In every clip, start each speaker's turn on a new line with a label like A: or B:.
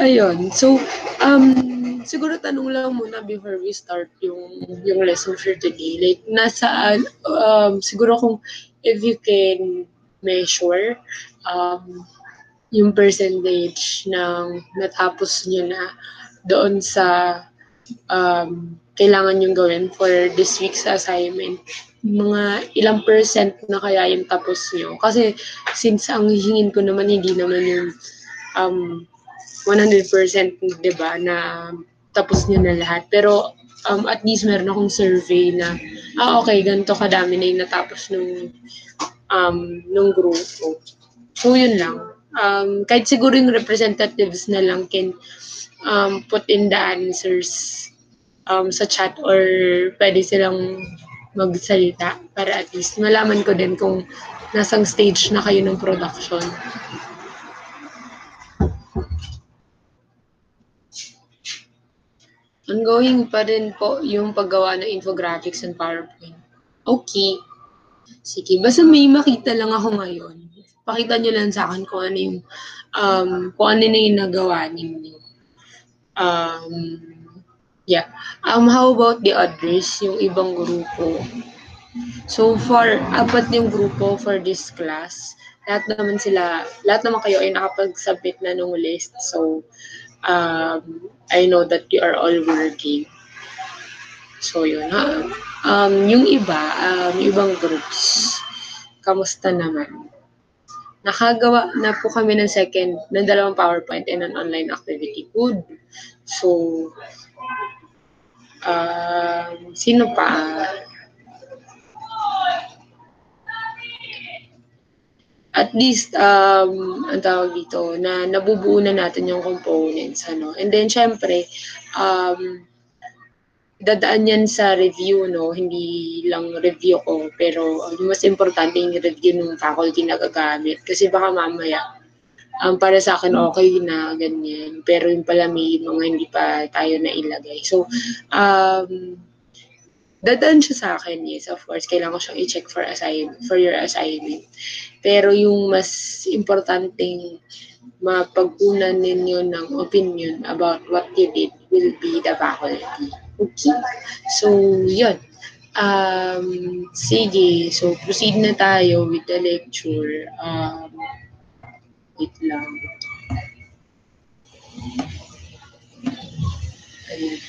A: Ayun. So, um, siguro tanong lang muna before we start yung yung lesson for today. Like, nasa, um, siguro kung if you can measure um, yung percentage ng natapos nyo na doon sa um, kailangan yung gawin for this week's assignment mga ilang percent na kaya yung tapos nyo. Kasi since ang hihingin ko naman hindi naman yung um, 100% di ba na tapos nyo na lahat. Pero um, at least meron akong survey na ah okay, ganito kadami na yung natapos nung um, nung grupo. So yun lang. Um, kahit siguro yung representatives na lang can um, put in the answers um, sa chat or pwede silang magsalita para at least malaman ko din kung nasang stage na kayo ng production. Ongoing pa rin po yung paggawa ng infographics and PowerPoint. Okay. Sige, basta may makita lang ako ngayon. Pakita nyo lang sa akin kung ano yung, um, kung ano na yung nagawa ninyo. Um, Yeah. Um, how about the others, yung ibang grupo? So far, apat yung grupo for this class. Lahat naman sila, lahat naman kayo ay nakapag-submit na nung list. So, um, I know that you are all working. So, yun ha. Um, yung iba, um, ibang groups, kamusta naman? Nakagawa na po kami ng second, ng dalawang PowerPoint and an online activity. Good. So, Um, sino pa? At least, um, ang tawag dito, na nabubuo na natin yung components. Ano? And then, syempre, um, dadaan yan sa review, no? Hindi lang review ko, pero yung mas importante yung review ng faculty na gagamit. Kasi baka mamaya, um, para sa akin okay na ganyan. Pero yung pala may mga hindi pa tayo na ilagay. So, um, dadaan siya sa akin, yes, of course. Kailangan ko siyang i-check for, assign, for your assignment. Pero yung mas importanteng mapagkunan ninyo ng opinion about what you did will be the faculty. Okay? So, yun. Um, sige, so proceed na tayo with the lecture. Um, Wait lang. Ayun.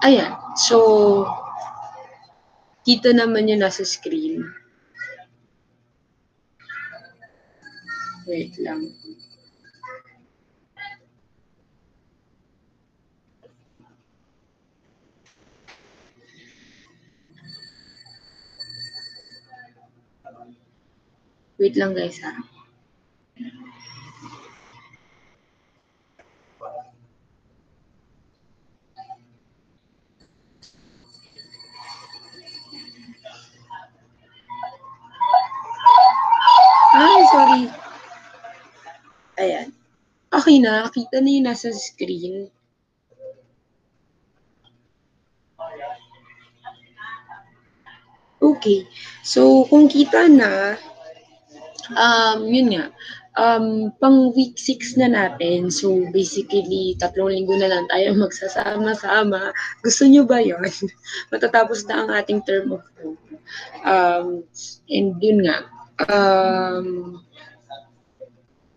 A: Ayan. So, dito naman yung nasa screen. Wait lang. Wait lang guys ha. Ay, sorry. Ayan. Okay na, kita na yung nasa screen. Okay. So, kung kita na, um, yun nga, um, pang week 6 na natin. So, basically, tatlong linggo na lang tayo magsasama-sama. Gusto nyo ba yon Matatapos na ang ating term of hope. Um, and yun nga, um,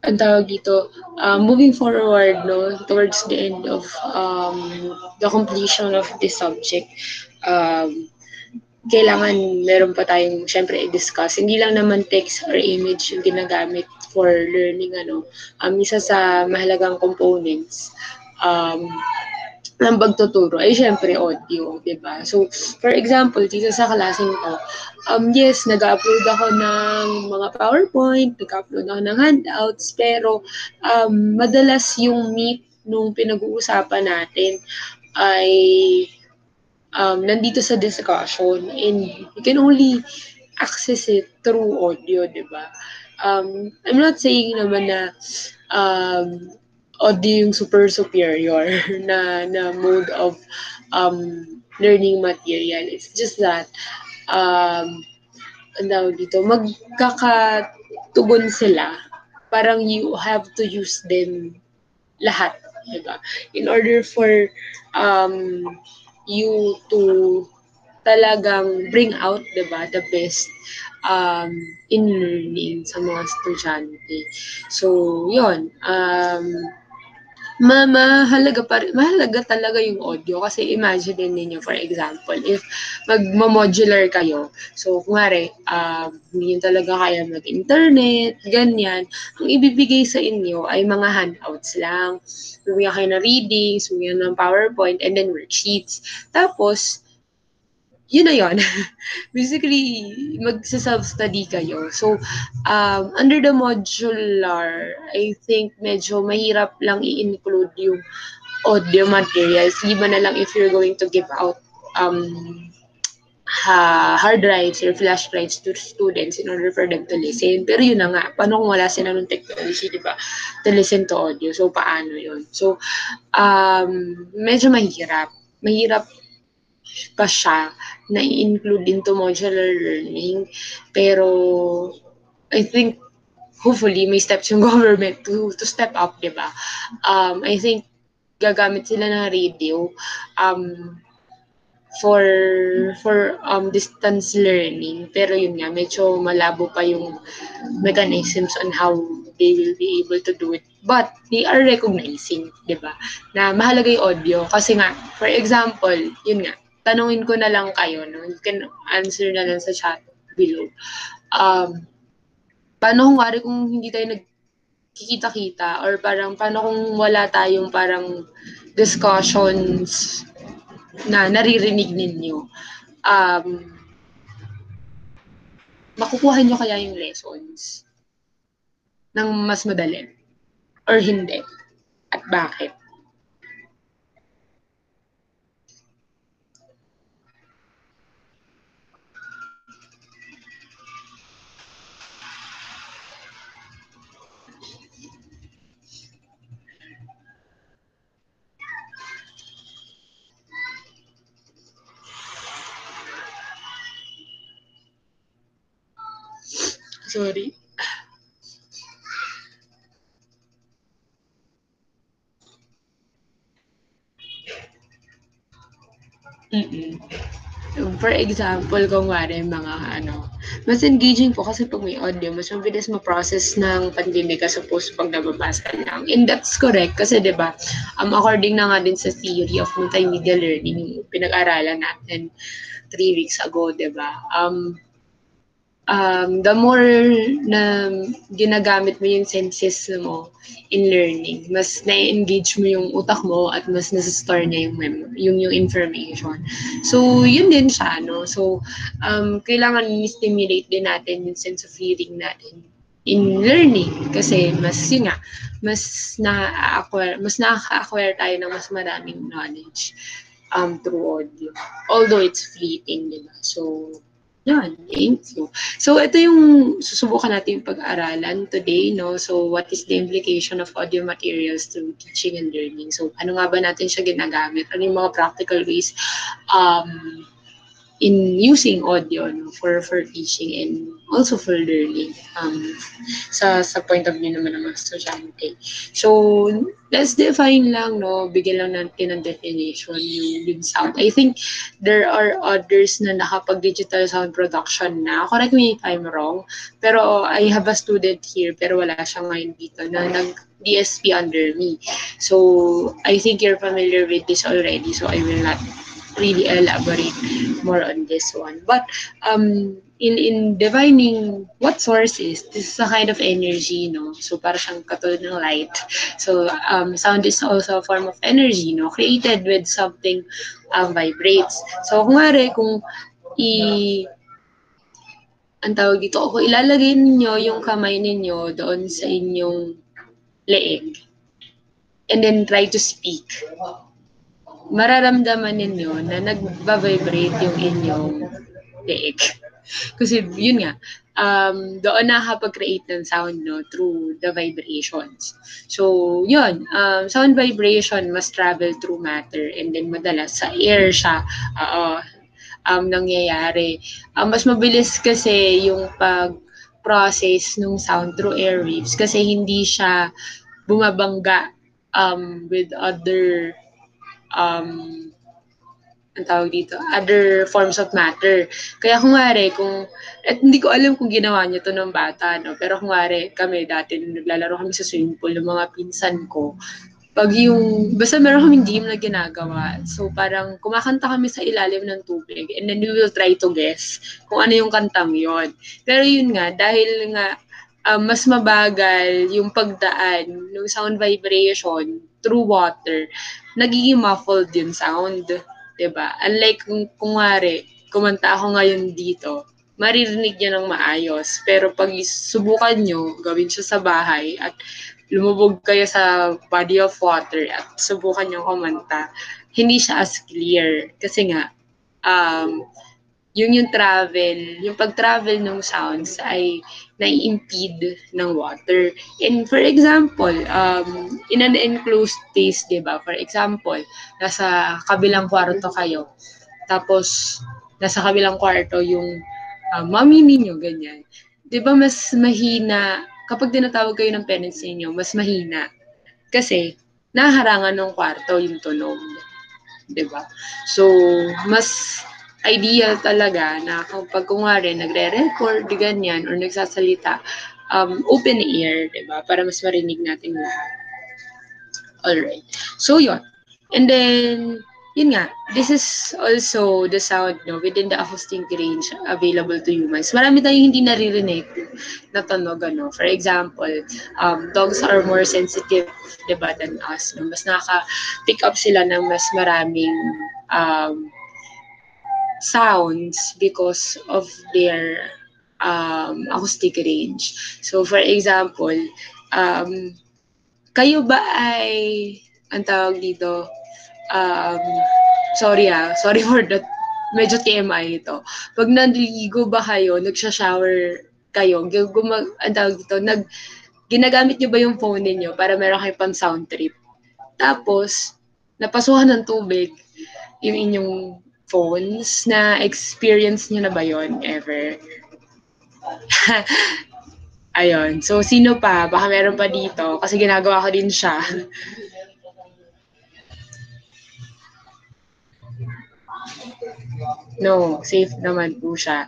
A: ang tawag dito, uh, moving forward no, towards the end of um, the completion of this subject, um, kailangan meron pa tayong syempre i-discuss. Hindi lang naman text or image yung ginagamit for learning. ano um, Isa sa mahalagang components um, ng pagtuturo ay syempre audio, di ba? So, for example, dito sa klaseng ko, um, yes, nag-upload ako ng mga PowerPoint, nag-upload ako ng handouts, pero um, madalas yung meet nung pinag-uusapan natin ay um, nandito sa discussion and you can only access it through audio, di ba? um, I'm not saying naman na um, audio yung super superior na, na mode of um, learning material. It's just that, um, ano dito, magkakatugon sila. Parang you have to use them lahat. Diba? In order for um, you to talagang bring out, diba, the best um, in learning sa mga estudyante. So, yon um, ma mahalaga pa mahalaga talaga yung audio. Kasi imagine din niyo for example if magmo-modular kayo. So kunwari um hindi talaga kaya mag-internet ganyan. Ang ibibigay sa inyo ay mga handouts lang. Bibigyan kayo ng reading bibigyan ng PowerPoint and then worksheets. Tapos yun na yun. Basically, magsa-self-study kayo. So, um, under the modular, I think medyo mahirap lang i-include yung audio materials. Iba na lang if you're going to give out um, ha, hard drives or flash drives to students in order for them to listen. Pero yun na nga, paano kung wala sila ng technology, di ba? To listen to audio. So, paano yun? So, um, medyo mahirap. Mahirap pa siya na i-include into modular learning. Pero, I think, hopefully, may steps yung government to, to step up, di ba? Um, I think, gagamit sila ng radio um, for for um, distance learning. Pero yun nga, medyo malabo pa yung mechanisms on how they will be able to do it. But they are recognizing, di ba, na mahalaga yung audio. Kasi nga, for example, yun nga, tanungin ko na lang kayo, no? You can answer na lang sa chat below. Um, paano kung wari kung hindi tayo nagkikita-kita or parang paano kung wala tayong parang discussions na naririnig ninyo? Um, makukuha nyo kaya yung lessons ng mas madali? Or hindi? At bakit? Sorry. Mm. For example, kung wari mga ano, mas engaging po kasi pag may audio, mas mabilis ma-process ng pandemic as opposed pag nababasa lang. And that's correct kasi 'di ba? Um according na nga din sa theory of multimedia learning, pinag-aralan natin three weeks ago, 'di ba? Um um, the more na ginagamit mo yung senses mo in learning, mas na-engage mo yung utak mo at mas nasa-store niya yung, mem- yung, yung information. So, yun din siya, no? So, um, kailangan stimulate din natin yung sense of hearing natin in learning kasi mas yun nga mas na-acquire mas nakaka-acquire tayo ng mas maraming knowledge um through audio although it's fleeting diba so yan, thank you. So, ito yung susubukan natin pag-aralan today, no? So, what is the implication of audio materials to teaching and learning? So, ano nga ba natin siya ginagamit? Ano yung mga practical ways um, in using audio no, for for teaching and also for learning um, sa sa point of view naman ng mga estudyante. So, let's define lang, no, bigyan lang natin ng definition yung, yung sound. I think there are others na nakapag-digital sound production na. Correct me if I'm wrong. Pero I have a student here, pero wala siya ngayon dito na nag DSP under me. So, I think you're familiar with this already, so I will not really elaborate more on this one. But um, in in divining what source is, this is a kind of energy, no? So para siyang katulad ng light. So um, sound is also a form of energy, no? Created with something um, vibrates. So kung nga kung i ang tawag dito, kung ilalagay ninyo yung kamay ninyo doon sa inyong leeg and then try to speak mararamdaman ninyo na nagba-vibrate yung inyong leeg. Kasi yun nga, um, doon nakakapag-create ng sound no, through the vibrations. So, yun, um, sound vibration must travel through matter and then madalas sa air siya uh, um, nangyayari. Um, mas mabilis kasi yung pag-process ng sound through airwaves kasi hindi siya bumabangga um, with other um, ang tawag dito, other forms of matter. Kaya kung wari, kung, at hindi ko alam kung ginawa niya to ng bata, no? pero kung wari, kami dati, naglalaro kami sa swimming pool ng mga pinsan ko, pag yung, basta meron kaming game na ginagawa. So parang kumakanta kami sa ilalim ng tubig and then we will try to guess kung ano yung kantang yon. Pero yun nga, dahil nga um, mas mabagal yung pagdaan ng sound vibration through water, nagiging muffled yung sound. ba? Unlike kung kumare, kumanta ako ngayon dito, maririnig niya ng maayos. Pero pag subukan nyo, gawin siya sa bahay at lumubog kayo sa body of water at subukan nyo kumanta, hindi siya as clear. Kasi nga, um, yung yung travel, yung pag-travel ng sounds ay nai-impede ng water. And for example, um, in an enclosed space, di ba? For example, nasa kabilang kwarto kayo, tapos nasa kabilang kwarto yung uh, mami ninyo, ganyan. Di ba mas mahina, kapag tinatawag kayo ng parents ninyo, mas mahina. Kasi, naharangan ng kwarto yung tunog. Di ba? So, mas ideal talaga na kapag kunwari nagre-record, ganyan, or nagsasalita, um, open ear, di ba? Para mas marinig natin lahat. Alright. So, yun. And then, yun nga, this is also the sound no, within the acoustic range available to humans. Marami tayong hindi naririnig na tunog. Ano. For example, um, dogs are more sensitive diba, than us. No? Mas nakaka-pick up sila ng mas maraming um, sounds because of their um, acoustic range. So for example, um, kayo ba ay, ang tawag dito, um, sorry ah, sorry for that, medyo TMI ito. Pag nandiligo ba kayo, nagsha-shower kayo, gumag, ang tawag dito, nag, ginagamit nyo ba yung phone niyo para meron kayo pang sound trip? Tapos, napasuhan ng tubig yung inyong phones na experience niyo na ba yon ever? Ayun. So, sino pa? Baka meron pa dito. Kasi ginagawa ko din siya. no, safe naman po siya.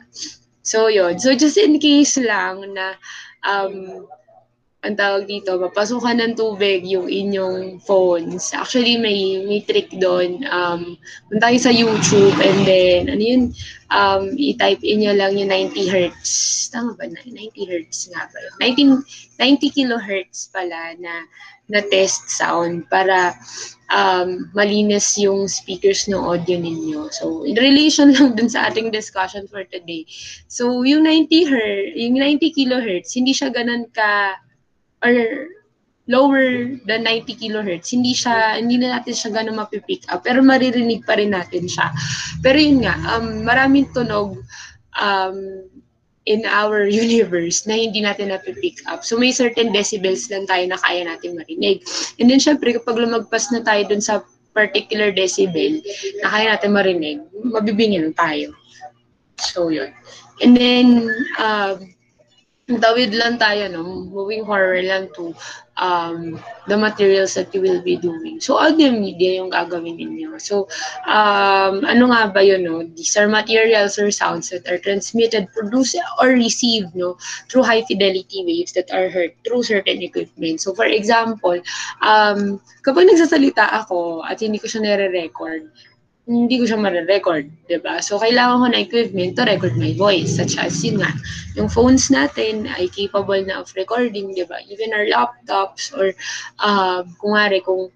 A: So, yun. So, just in case lang na um, ang tawag dito, mapasukan ng tubig yung inyong phones. Actually, may, may trick doon. Um, punta kayo sa YouTube and then, ano yun, um, i-type in nyo lang yung 90 hertz. Tama ba? 90 hertz nga ba yun? 19, 90 kilohertz pala na, na test sound para um, malinis yung speakers ng audio ninyo. So, in relation lang dun sa ating discussion for today. So, yung 90 hertz, yung 90 kilohertz, hindi siya ganun ka or lower than 90 kilohertz, hindi siya, hindi na natin siya gano'ng mapipick up, pero maririnig pa rin natin siya. Pero yun nga, um, maraming tunog um, in our universe na hindi natin napipick up. So may certain decibels lang tayo na kaya natin marinig. And then syempre, kapag lumagpas na tayo dun sa particular decibel na kaya natin marinig, mabibingin tayo. So yun. And then, um, tawid lang tayo, no? Moving forward lang to um, the materials that you will be doing. So, audio media yung gagawin ninyo. So, um, ano nga ba yun, no? These are materials or sounds that are transmitted, produced, or received, no? Through high fidelity waves that are heard through certain equipment. So, for example, um, kapag nagsasalita ako at hindi ko siya nare-record, hindi ko siya ma-record, di ba? So, kailangan ko na equipment to record my voice, such as yun nga, yung phones natin ay capable na of recording, di ba? Even our laptops or uh, kung nga kung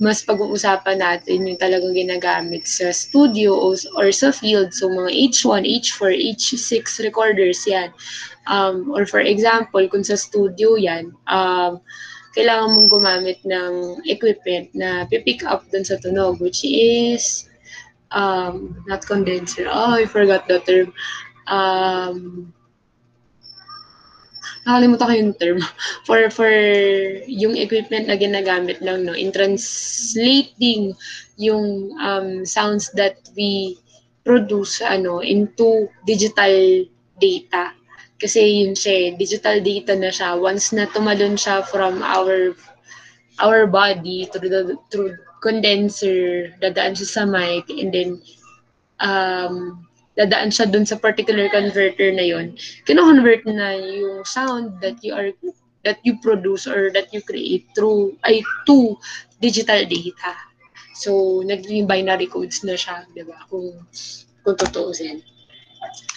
A: mas pag-uusapan natin yung talagang ginagamit sa studio or sa field. So, mga H1, H4, H6 recorders yan. Um, or for example, kung sa studio yan, um, kailangan mong gumamit ng equipment na pipick up dun sa tunog, which is um, not condenser. Oh, I forgot the term. um, nakalimutan ko yung term, for, for yung equipment na ginagamit lang, no, in translating yung um, sounds that we produce ano into digital data. Kasi yun siya, digital data na siya. Once na tumalon siya from our our body through the through condenser, dadaan siya sa mic, and then um, dadaan siya dun sa particular converter na yon kino-convert na yung sound that you are that you produce or that you create through ay to digital data. So, naging binary codes na siya, di ba? Kung, kung tutuusin.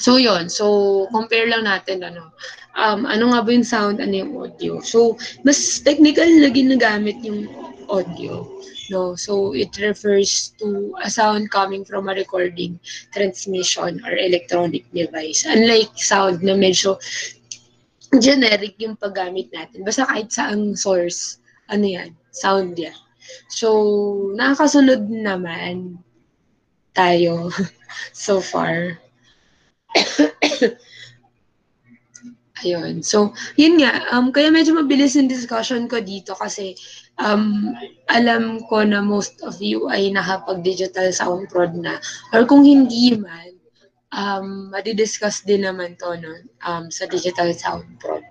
A: So, yon So, compare lang natin, ano, um, ano nga ba yung sound, ano yung audio. So, mas technical na ginagamit yung audio. No? So, it refers to a sound coming from a recording, transmission, or electronic device. Unlike sound na medyo generic yung paggamit natin. Basta kahit saang source, ano yan, sound yan. So, nakakasunod naman tayo so far. Ayun. So, yun nga. Um, kaya medyo mabilis yung discussion ko dito kasi um, alam ko na most of you ay nakapag-digital sound prod na. Or kung hindi man, um, madidiscuss din naman to no, um, sa digital sound prod.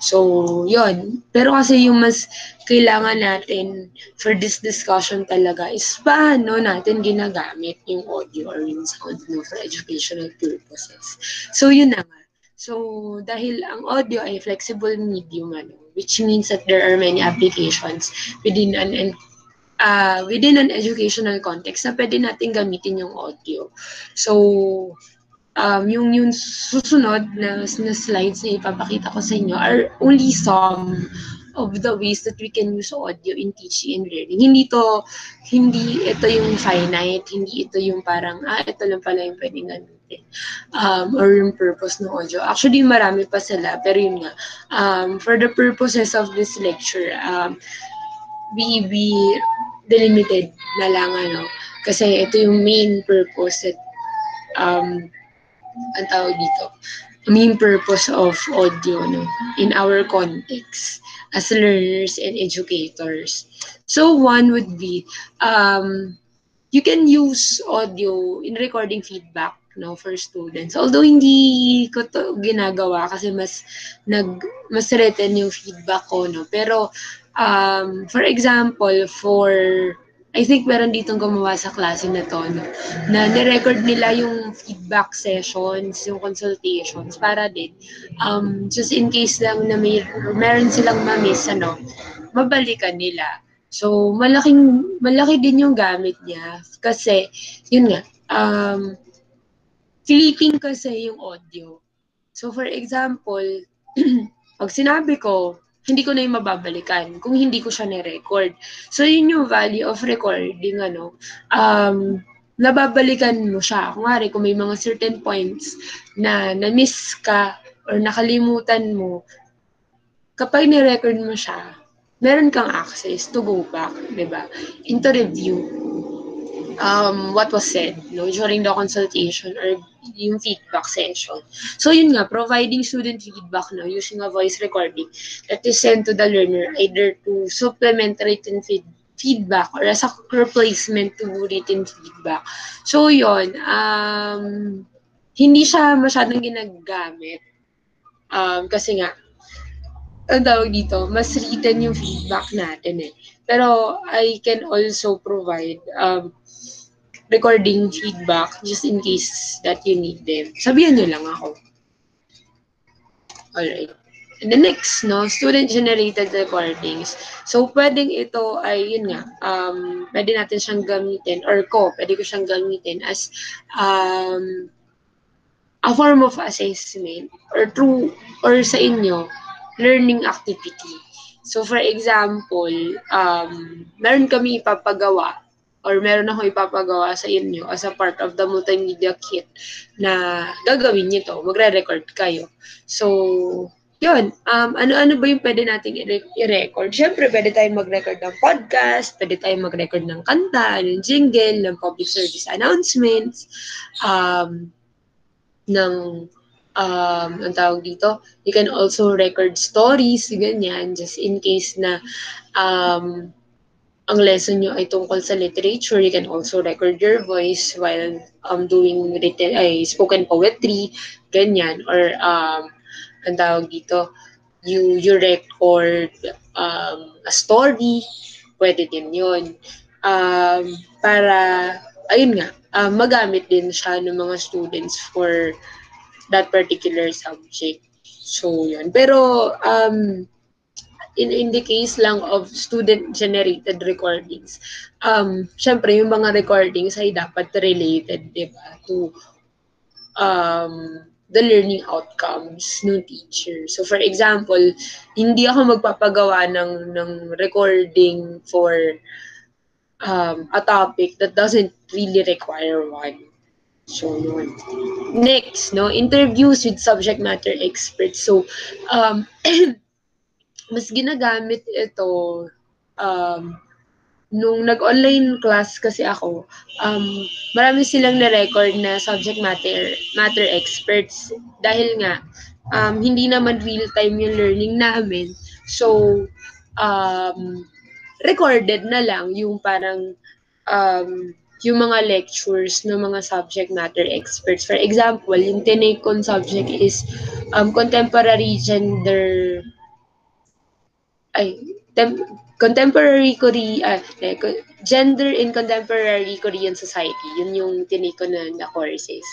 A: So, yon Pero kasi yung mas kailangan natin for this discussion talaga is paano natin ginagamit yung audio or yung sound no, for educational purposes. So, yun na nga. So, dahil ang audio ay flexible medium, ano, which means that there are many applications within an uh, within an educational context na pwede natin gamitin yung audio. So, um, yung, yung susunod na, na slides na ipapakita ko sa inyo are only some of the ways that we can use audio in teaching and learning. Hindi to, hindi ito yung finite, hindi ito yung parang, ah, ito lang pala yung pwedeng gamitin. Um, or yung purpose ng audio. Actually, marami pa sila, pero yun nga, um, for the purposes of this lecture, um, we, we delimited na lang, ano, kasi ito yung main purpose that um, ang tawag dito, main purpose of audio no, in our context as learners and educators. So one would be, um, you can use audio in recording feedback no for students. Although hindi ko to ginagawa kasi mas nag mas written yung feedback ko no? Pero um for example for I think meron ditong gumawa sa klase na to, no? na nirecord nila yung feedback sessions, yung consultations, para din, um, just in case lang na may, meron silang mamiss, ano, mabalikan nila. So, malaking, malaki din yung gamit niya. Kasi, yun nga, um, flipping kasi yung audio. So, for example, pag sinabi ko, hindi ko na yung mababalikan kung hindi ko siya ni-record. So, yun yung value of recording, ano. Um, nababalikan mo siya. Kung nga kung may mga certain points na na-miss ka or nakalimutan mo, kapag ni-record mo siya, meron kang access to go back, di ba? Into review um, what was said no, during the consultation or yung feedback session. So yun nga, providing student feedback no, using a voice recording that is sent to the learner either to supplement written feed feedback or as a replacement to written feedback. So yun, um, hindi siya masyadong ginagamit um, kasi nga, ang tawag dito, mas written yung feedback natin eh. Pero I can also provide um, recording feedback just in case that you need them. Sabihan nyo lang ako. Alright. And the next, no, student-generated recordings. So, pwedeng ito ay, yun nga, um, pwede natin siyang gamitin, or ko, pwede ko siyang gamitin as um, a form of assessment, or true, or sa inyo, learning activity. So, for example, um, meron kami ipapagawa or meron ako ipapagawa sa inyo as a part of the multimedia kit na gagawin nyo to, magre-record kayo. So, yun, um, ano-ano ba yung pwede nating i-record? Siyempre, pwede tayong mag-record ng podcast, pwede tayong mag-record ng kanta, ng jingle, ng public service announcements, um, ng um, ang tawag dito, you can also record stories, ganyan, just in case na um, ang lesson nyo ay tungkol sa literature, you can also record your voice while um, doing written, ay, spoken poetry, ganyan, or um, ang tawag dito, you, you record um, a story, pwede din yun. Um, para, ayun nga, um, magamit din siya ng mga students for that particular subject. So, yun. Pero, um, in, in the case lang of student-generated recordings, um, syempre, yung mga recordings ay dapat related, di ba, to um, the learning outcomes ng teacher. So, for example, hindi ako magpapagawa ng, ng recording for um, a topic that doesn't really require one. So, yun. Next, no, interviews with subject matter experts. So, um, mas ginagamit ito um, nung nag-online class kasi ako, um, marami silang na-record na subject matter matter experts dahil nga um, hindi naman real time yung learning namin. So um, recorded na lang yung parang um, yung mga lectures ng mga subject matter experts. For example, yung tinake subject is um, contemporary gender ay, tem- contemporary Korea, eh, gender in contemporary Korean society. Yun yung tiniko na, na courses.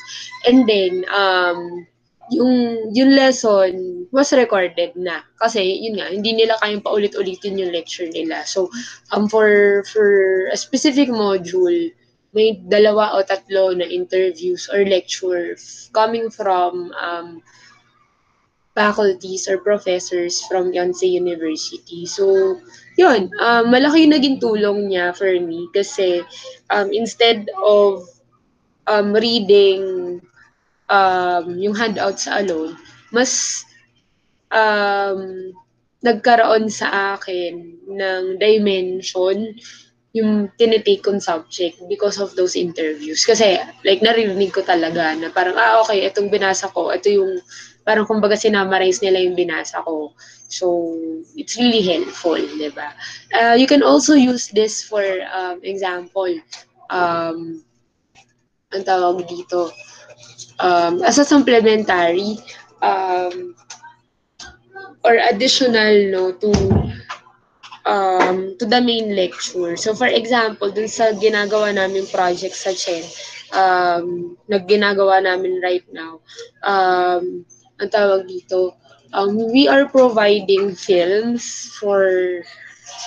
A: And then, um, yung, yung lesson was recorded na. Kasi, yun nga, hindi nila kayang paulit-ulitin yung lecture nila. So, um, for, for a specific module, may dalawa o tatlo na interviews or lecture coming from um, faculties or professors from Yonsei University. So, yun, um, malaki yung naging tulong niya for me kasi um, instead of um, reading um, yung handouts alone, mas um, nagkaroon sa akin ng dimension yung tinitake kong subject because of those interviews. Kasi, like, naririnig ko talaga na parang, ah, okay, itong binasa ko, ito yung parang kumbaga sinamarize nila yung binasa ko. So, it's really helpful, di ba? Uh, you can also use this for um, example, um, ang tawag dito, um, as a supplementary um, or additional no to um, to the main lecture. So for example, dun sa ginagawa namin project sa CHEN, um, nagginagawa namin right now, um, ang tawag dito, um, we are providing films for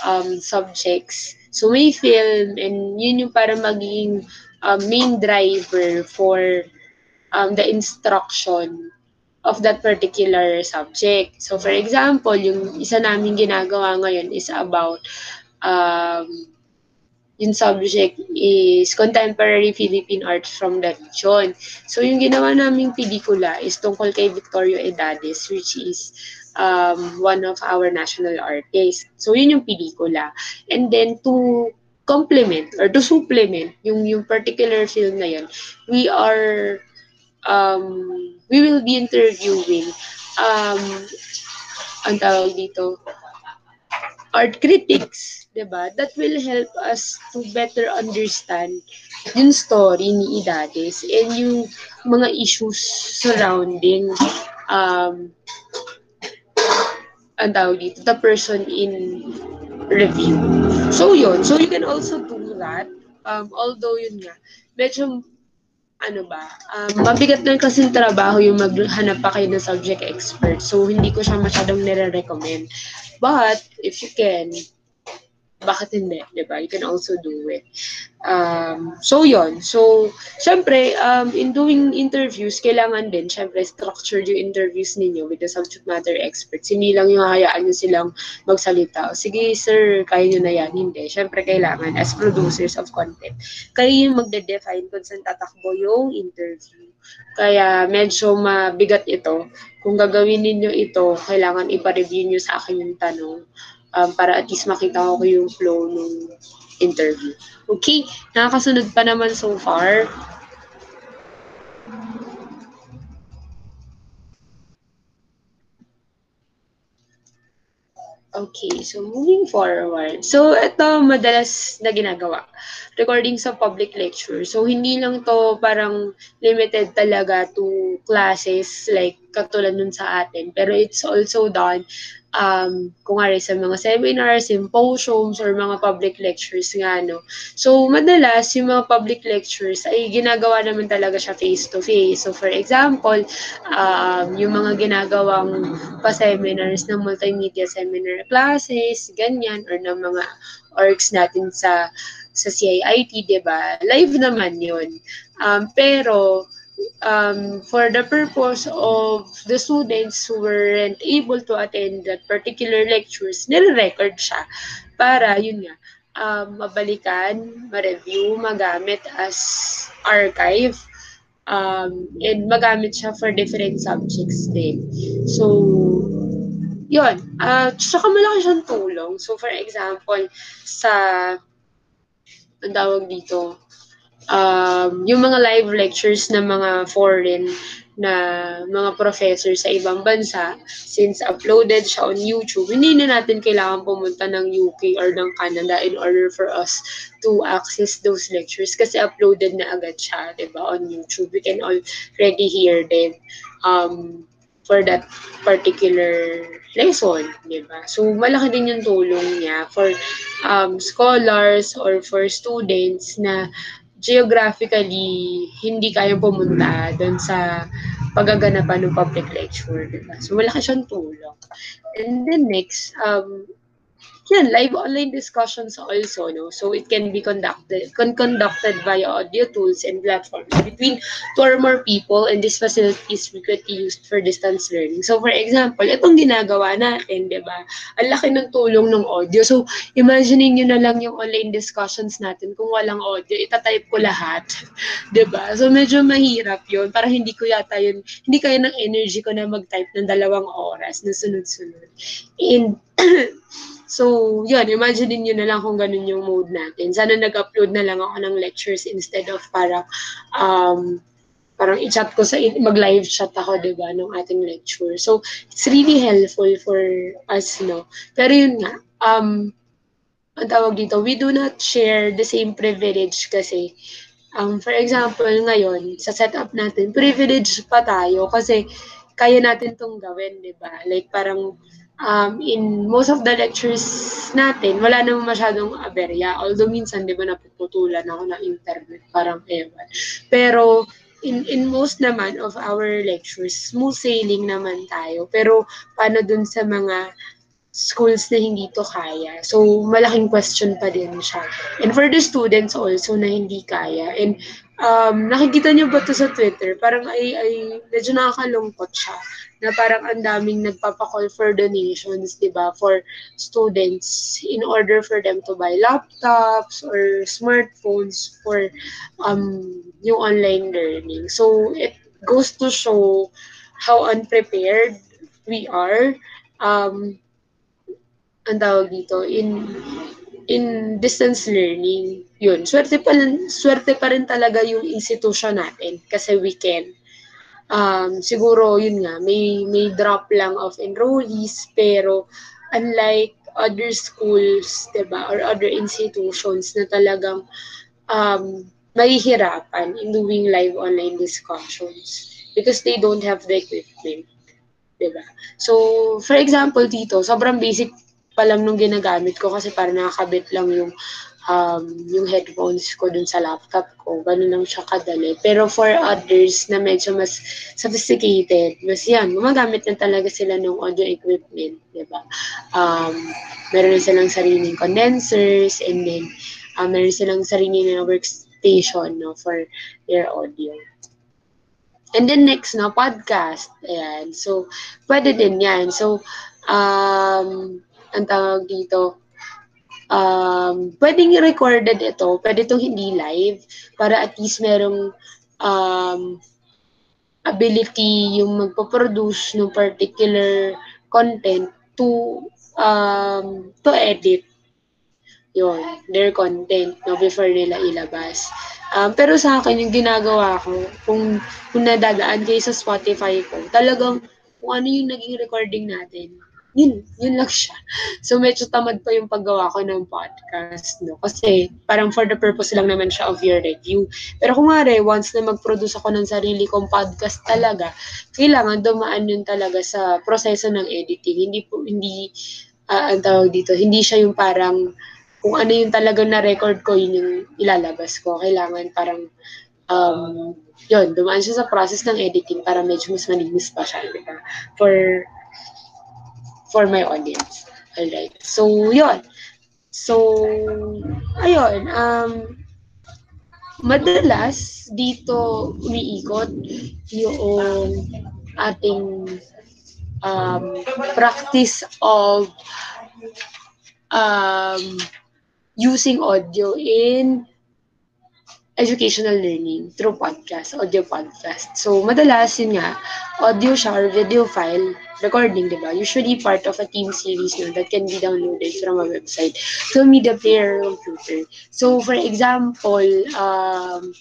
A: um, subjects. So may film and yun yung para maging um, main driver for um, the instruction of that particular subject. So for example, yung isa namin ginagawa ngayon is about um, yung subject is contemporary Philippine art from the region. So yung ginawa naming pelikula is tungkol kay Victorio Edades which is um, one of our national artists. So yun yung pelikula. And then to complement or to supplement yung yung particular film na yun, we are um, we will be interviewing um, ang tawag dito art critics, 'di ba? That will help us to better understand yung story ni Idades and yung mga issues surrounding um ang tawag dito, the person in review. So, yun. So, you can also do that. Um, although, yun nga, medyo, ano ba, um, mabigat lang kasi trabaho yung maghanap pa kayo ng subject expert. So, hindi ko siya masyadong nire-recommend. But, if you can, bakit hindi, di ba? You can also do it. Um, so, yon So, syempre, um, in doing interviews, kailangan din, syempre, structured yung interviews ninyo with the subject matter experts. Hindi lang yung hayaan nyo silang magsalita. Sige, sir, kaya nyo na yan. Hindi. Syempre, kailangan, as producers of content, kayo yung magde-define kung saan tatakbo yung interview. Kaya, medyo mabigat ito. Kung gagawin ninyo ito, kailangan ipa-review nyo sa akin yung tanong um, para at least makita ko yung flow ng interview. Okay, nakakasunod pa naman so far. Okay, so moving forward. So, ito madalas na ginagawa. Recording sa public lecture. So, hindi lang to parang limited talaga to classes like katulad nun sa atin. Pero it's also done um, kung nga sa mga seminars, symposiums, or mga public lectures nga, no. So, madalas, yung mga public lectures ay ginagawa naman talaga siya face-to-face. So, for example, um, yung mga ginagawang pa-seminars ng multimedia seminar classes, ganyan, or ng mga orgs natin sa sa CIIT, 'di ba? Live naman 'yun. Um, pero um, for the purpose of the students who weren't able to attend that particular lectures, nire-record siya para, yun nga, um, mabalikan, ma-review, magamit as archive, um, and magamit siya for different subjects din. So, yun. Uh, saka malaki siyang tulong. So, for example, sa, ang tawag dito, um, yung mga live lectures ng mga foreign na mga professor sa ibang bansa, since uploaded siya on YouTube, hindi na natin kailangan pumunta ng UK or ng Canada in order for us to access those lectures kasi uploaded na agad siya, di ba, on YouTube. We can already hear them um, for that particular lesson, di ba? So, malaki din yung tulong niya for um, scholars or for students na geographically hindi kayang pumunta doon sa paggaganapan ng public lecture, diba? So, malaki siyang tulong. And then next, um, yan, live online discussions also, no? So it can be conducted con- conducted via audio tools and platforms between two or more people and this facility is frequently used for distance learning. So for example, itong ginagawa natin, di ba? Ang laki ng tulong ng audio. So imagine niyo na lang yung online discussions natin kung walang audio, itatype ko lahat. di ba? So medyo mahirap yun. Para hindi ko yata yun, hindi kaya ng energy ko na mag-type ng dalawang oras na sunod-sunod. And So, yun, imagine niyo na lang kung ganun yung mode natin. Sana nag-upload na lang ako ng lectures instead of parang, um, parang i-chat ko sa, mag-live chat ako, di ba, ng ating lecture. So, it's really helpful for us, no? Pero yun nga, um, ang tawag dito, we do not share the same privilege kasi, um, for example, ngayon, sa setup natin, privilege pa tayo kasi kaya natin tong gawin, di ba? Like, parang, um, in most of the lectures natin, wala namang masyadong aberya. Although minsan, di ba, napuputulan ako ng internet, parang ewan. Pero, in, in most naman of our lectures, smooth sailing naman tayo. Pero, paano dun sa mga schools na hindi to kaya. So, malaking question pa din siya. And for the students also na hindi kaya. And um, nakikita niyo ba to sa Twitter? Parang ay, ay medyo nakakalungkot siya na parang ang daming nagpapakall for donations, di ba, for students in order for them to buy laptops or smartphones for um, yung online learning. So, it goes to show how unprepared we are um, ang tawag dito, in in distance learning, yun, swerte pa, swerte pa rin talaga yung institution natin kasi we can um, siguro yun nga, may, may drop lang of enrollees, pero unlike other schools, diba, or other institutions na talagang um, mahihirapan in doing live online discussions because they don't have the equipment. Diba? So, for example, dito, sobrang basic pa lang nung ginagamit ko kasi para nakakabit lang yung um, yung headphones ko dun sa laptop ko. Ganun lang siya kadali. Pero for others na medyo mas sophisticated, mas yan, gumagamit na talaga sila ng audio equipment, di ba? Um, meron na silang sariling condensers and then um, meron silang sarili na workstation no, for their audio. And then next, no, podcast. Ayan. So, pwede din yan. So, um, ang tawag dito, um, pwedeng recorded ito, pwede itong hindi live, para at least merong um, ability yung magpo-produce ng particular content to um, to edit yon their content no before nila ilabas. Um, pero sa akin yung ginagawa ko kung kung nadadaan kayo sa Spotify ko, talagang kung ano yung naging recording natin, yun, yun lang siya. So, medyo tamad pa yung paggawa ko ng podcast, no? Kasi, parang for the purpose lang naman siya of your review. Pero kung nga once na mag-produce ako ng sarili kong podcast talaga, kailangan dumaan yun talaga sa proseso ng editing. Hindi po, hindi, uh, ang tawag dito, hindi siya yung parang, kung ano yung talagang na-record ko, yun yung ilalabas ko. Kailangan parang, um, yun, dumaan siya sa process ng editing para medyo mas malinis pa siya? For for my audience. Alright. So, yun. So, ayun. Um, madalas dito umiikot yung ating um, practice of um, using audio in educational learning through podcast, audio podcast. So, madalas yun nga, audio siya or video file, recording, di ba? Usually part of a team series no, that can be downloaded from a website to media player computer. So, for example, um,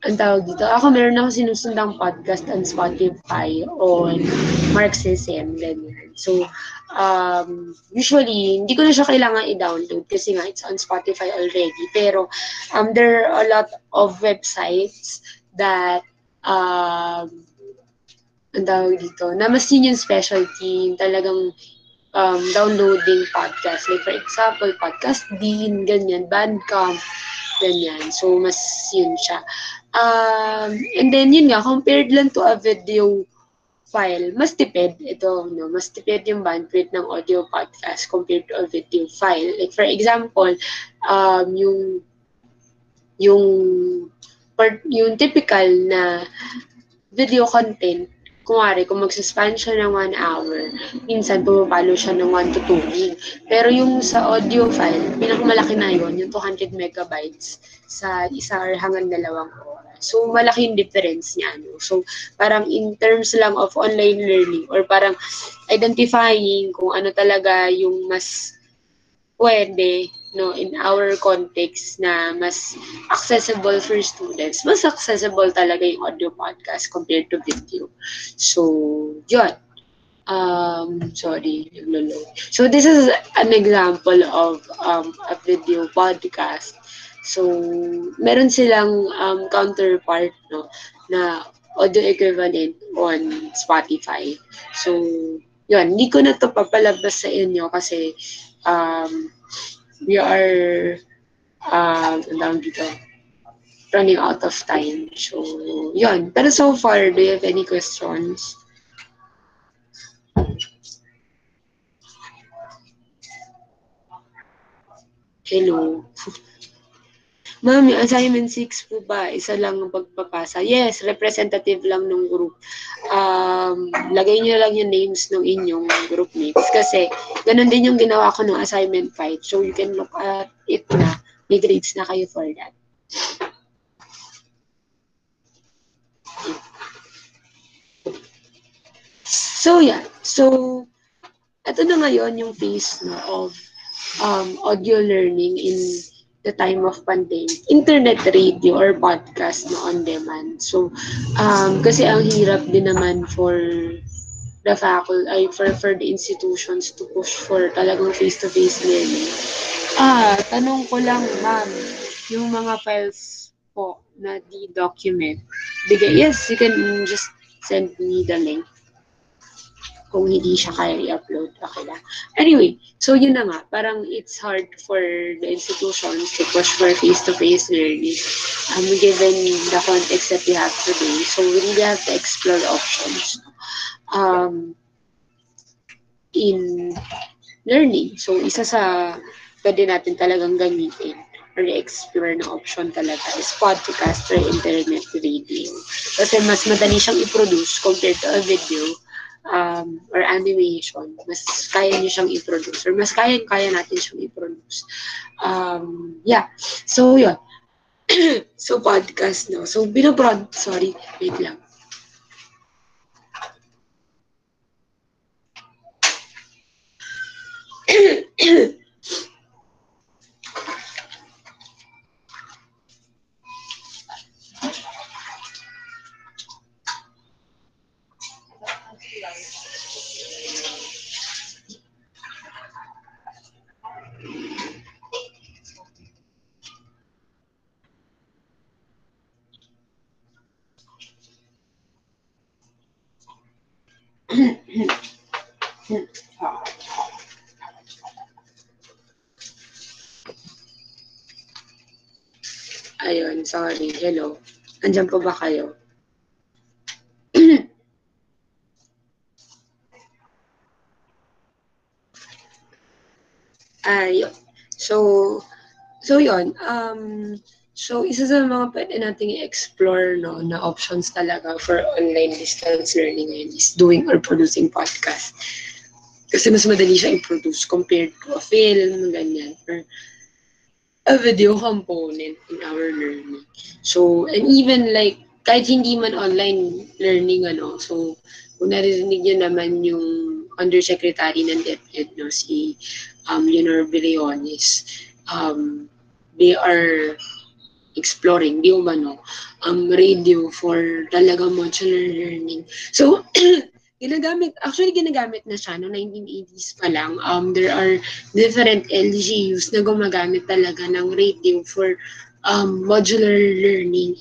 A: ang tawag dito, ako meron ako sinusundang podcast on Spotify on Marxism, ganyan. So, um, usually, hindi ko na siya kailangan i-download kasi nga it's on Spotify already. Pero um, there are a lot of websites that um, ang tawag dito, na mas yun yung specialty, talagang um, downloading podcast. Like for example, Podcast Dean, ganyan, Bandcamp, ganyan. So, mas yun siya. Um, and then, yun nga, compared lang to a video file, mas tipid ito, no? Mas tipid yung bandwidth ng audio podcast compared to a video file. Like for example, um, yung yung part, yung typical na video content, kumari, kung magsaspan siya ng 1 hour, minsan pumapalo siya ng 1 to 2 gig. Pero yung sa audio file, pinakamalaki na yon yung 200 megabytes sa isa or hanggang dalawang oras. So, malaki yung difference niya. No? So, parang in terms lang of online learning or parang identifying kung ano talaga yung mas pwede no in our context na mas accessible for students mas accessible talaga yung audio podcast compared to video. So yun. Um sorry naglo-load. So this is an example of um, a video podcast. So, meron silang um, counterpart no, na audio equivalent on Spotify. So, yun, hindi ko na to papalabas sa inyo kasi um, we are uh, dito, running out of time. So, yun. Pero so far, do you have any questions? Hello. Ma'am, assignment 6 po ba? Isa lang ang pagpapasa. Yes, representative lang ng group. Um, lagay niyo lang yung names ng inyong group mates. Kasi, ganun din yung ginawa ko ng assignment 5. So, you can look at it na. May grades na kayo for that. So, yeah. So, ito na ngayon yung phase no, of um, audio learning in the time of pandemic, internet radio or podcast no on demand. So, um, kasi ang hirap din naman for the faculty, ay for, for the institutions to push for talagang face-to-face learning. Ah, tanong ko lang, ma'am, yung mga files po na di-document, bigay, yes, you can just send me the link kung hindi siya kaya i-upload. Okay lang. Anyway, so yun na nga, parang it's hard for the institutions to push for face-to-face learning um, given the context that we have today. So we really have to explore options um, in learning. So isa sa pwede natin talagang gamitin or explore na option talaga is podcast or internet radio. Kasi mas madali siyang i-produce compared to a video um, or animation, mas kaya niyo siyang i-produce or mas kaya-kaya natin siyang i-produce. Um, yeah. So, yun. so, podcast, no? So, binabrod, sorry, wait lang. Ayun, sorry. Hello. Andiyan po ba kayo? Ayun. So, so yon um, so isa sa mga pwede nating i-explore no, na options talaga for online distance learning ngayon is doing or producing podcast. Kasi mas madali siya i-produce compared to a film, ganyan, or a video component in our learning. So, and even like, kahit hindi man online learning, ano, so, kung narinig niyo naman yung Undersecretary ng DepEd, no, si um, Leonor Briones, um, they are exploring, di ba no, um, radio for talaga modular learning. So, ginagamit, actually ginagamit na siya no 1980s pa lang. Um, there are different LGUs na gumagamit talaga ng radio for um, modular learning.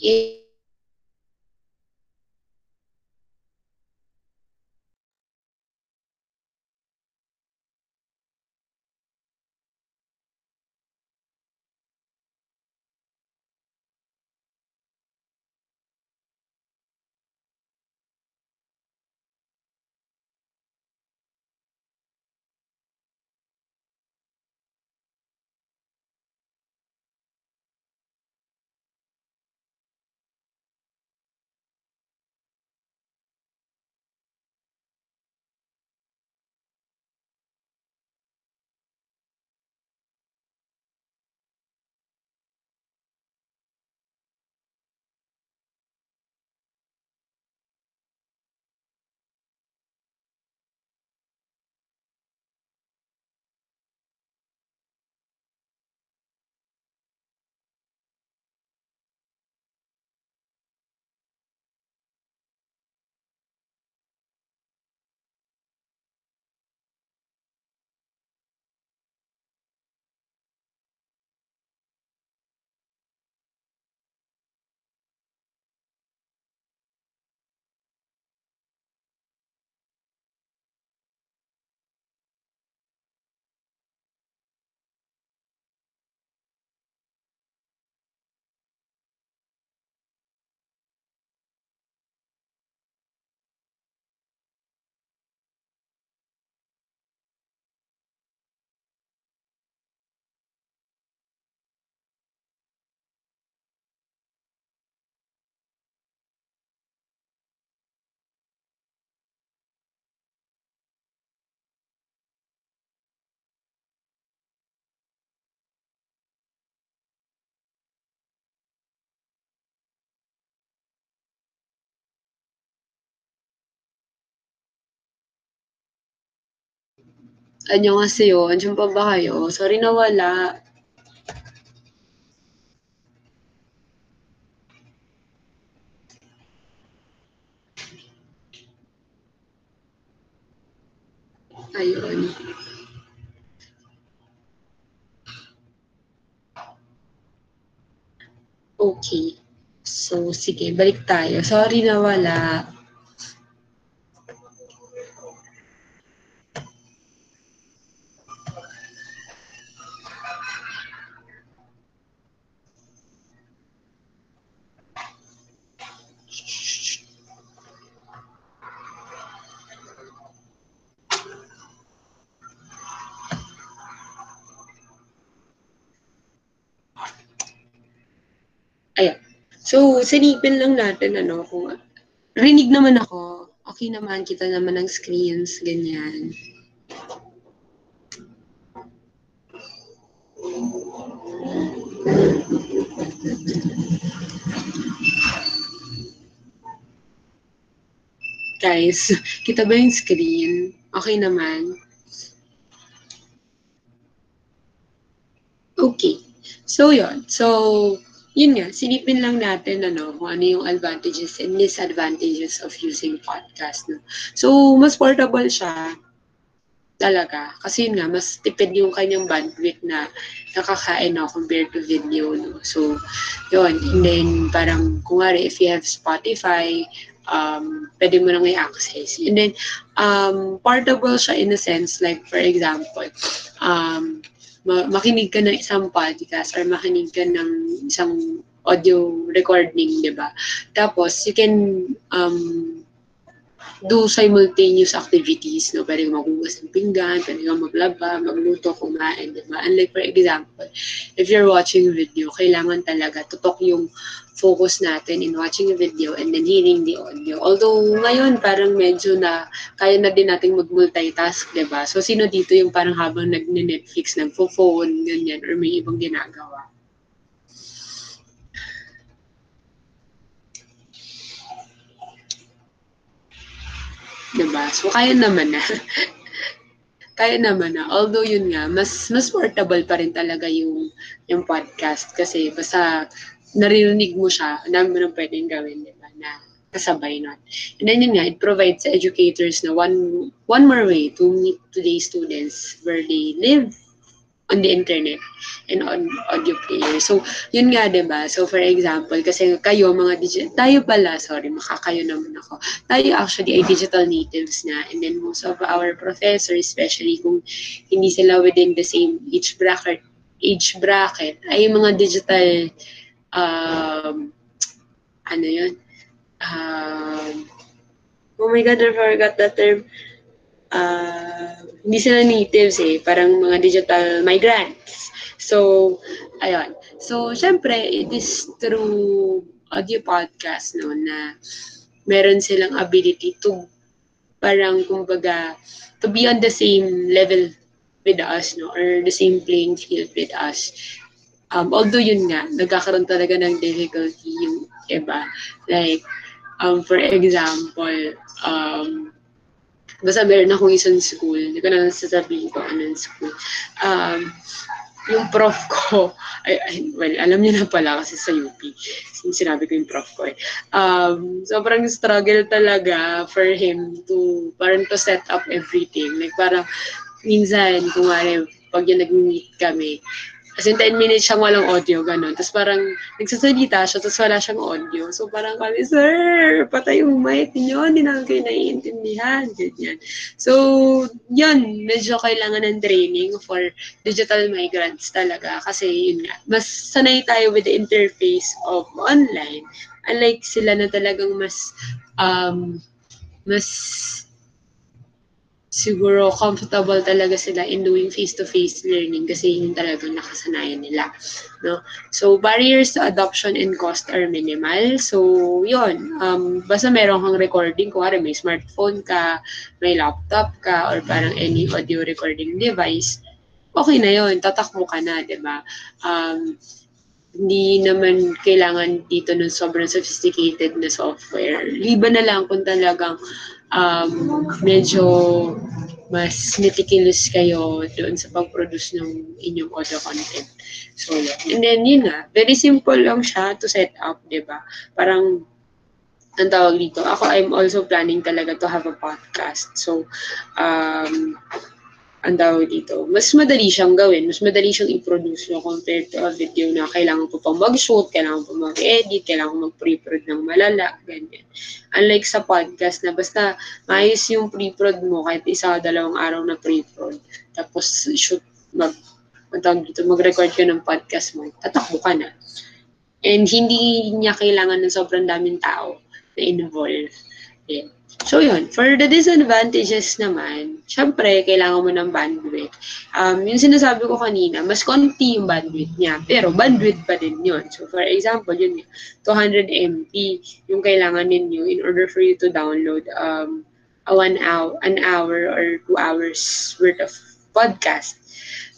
A: Annyeonghaseyo. Andiyan pa ba kayo? Sorry nawala. Ayun. Okay. So, sige, balik tayo. Sorry nawala. Ayan. So, sinipin lang natin, ano, kung rinig naman ako, okay naman, kita naman ng screens, ganyan. Guys, kita ba yung screen? Okay naman. Okay. So, yun. So, yun nga, sinipin lang natin ano, kung ano yung advantages and disadvantages of using podcast. No? So, mas portable siya talaga. Kasi yun nga, mas tipid yung kanyang bandwidth na nakakain no, compared to video. No? So, yun. And then, parang, kung if you have Spotify, um, pwede mo nang i-access. And then, um, portable siya in a sense, like, for example, um, makinig ka ng isang podcast or makinig ka ng isang audio recording, di ba? Tapos, you can um, do simultaneous activities, no? Pwede kang maghugas ng pinggan, pwede kang maglaba, magluto, kumain, di ba? Unlike, for example, if you're watching a video, kailangan talaga tutok yung focus natin in watching a video and then hearing the audio. Although, ngayon, parang medyo na, kaya na din nating mag-multitask, di ba? So, sino dito yung parang habang nag-Netflix, nag-phone, ganyan, or may ibang ginagawa? Diba? So, kaya naman na. kaya naman na. Although yun nga, mas mas portable pa rin talaga yung yung podcast kasi basta naririnig mo siya, ang mo nang pwedeng gawin, di ba, na kasabay nun. And then yun nga, it provides educators na one one more way to meet today's students where they live on the internet and on audio player. So, yun nga, ba? So, for example, kasi kayo, mga digital, tayo pala, sorry, makakayo naman ako. Tayo actually ay digital natives na. And then most of our professors, especially kung hindi sila within the same age bracket, age bracket, ay mga digital, um, ano yun? Um, oh my God, I forgot that term uh, hindi sila natives eh, parang mga digital migrants. So, ayun. So, syempre, it is through audio podcast no, na meron silang ability to parang kumbaga to be on the same level with us no or the same playing field with us um although yun nga nagkakaroon talaga ng difficulty yung iba like um for example um basta meron akong isang school, hindi ko na sasabihin ko anong school. Um, yung prof ko, ay, ay, well, alam niya na pala kasi sa UP. Sinabi ko yung prof ko eh. Um, sobrang struggle talaga for him to, parang to set up everything. Like parang, minsan, kung ano, pag yung nag-meet kami, As in, 10 minutes siyang walang audio, ganun. Tapos parang nagsasalita siya, tapos wala siyang audio. So parang kami, sir, patay yung mic niyo, hindi namin kayo naiintindihan, ganyan. So, yun, medyo kailangan ng training for digital migrants talaga. Kasi yun nga, mas sanay tayo with the interface of online. Unlike sila na talagang mas, um, mas siguro comfortable talaga sila in doing face-to-face learning kasi yun talaga nakasanayan nila. No? So, barriers to adoption and cost are minimal. So, yun. Um, basta meron kang recording, kuwari may smartphone ka, may laptop ka, or parang any audio recording device, okay na yun. Tatakbo ka na, di ba? Um, hindi naman kailangan dito ng sobrang sophisticated na software. Liba na lang kung talagang um, medyo mas meticulous kayo doon sa pag-produce ng inyong audio content. So. And then, yun nga, very simple lang siya to set up, di ba? Parang, ang tawag dito, ako, I'm also planning talaga to have a podcast. So, um, ang tawag dito, mas madali siyang gawin, mas madali siyang i-produce no, compared to a video na kailangan ko pang mag-shoot, kailangan ko mag-edit, kailangan mag-pre-prod ng malala, ganyan. Unlike sa podcast na basta maayos yung pre-prod mo kahit isa o dalawang araw na pre-prod, tapos shoot, mag, tawag dito, mag-record ka ng podcast mo, tatakbo ka na. And hindi niya kailangan ng sobrang daming tao na involved. Yeah. So yun, for the disadvantages naman, syempre, kailangan mo ng bandwidth. Um, yung sinasabi ko kanina, mas konti yung bandwidth niya, pero bandwidth pa din yun. So for example, yun 200 MB yung kailangan ninyo in order for you to download um, a one hour, an hour or two hours worth of podcast.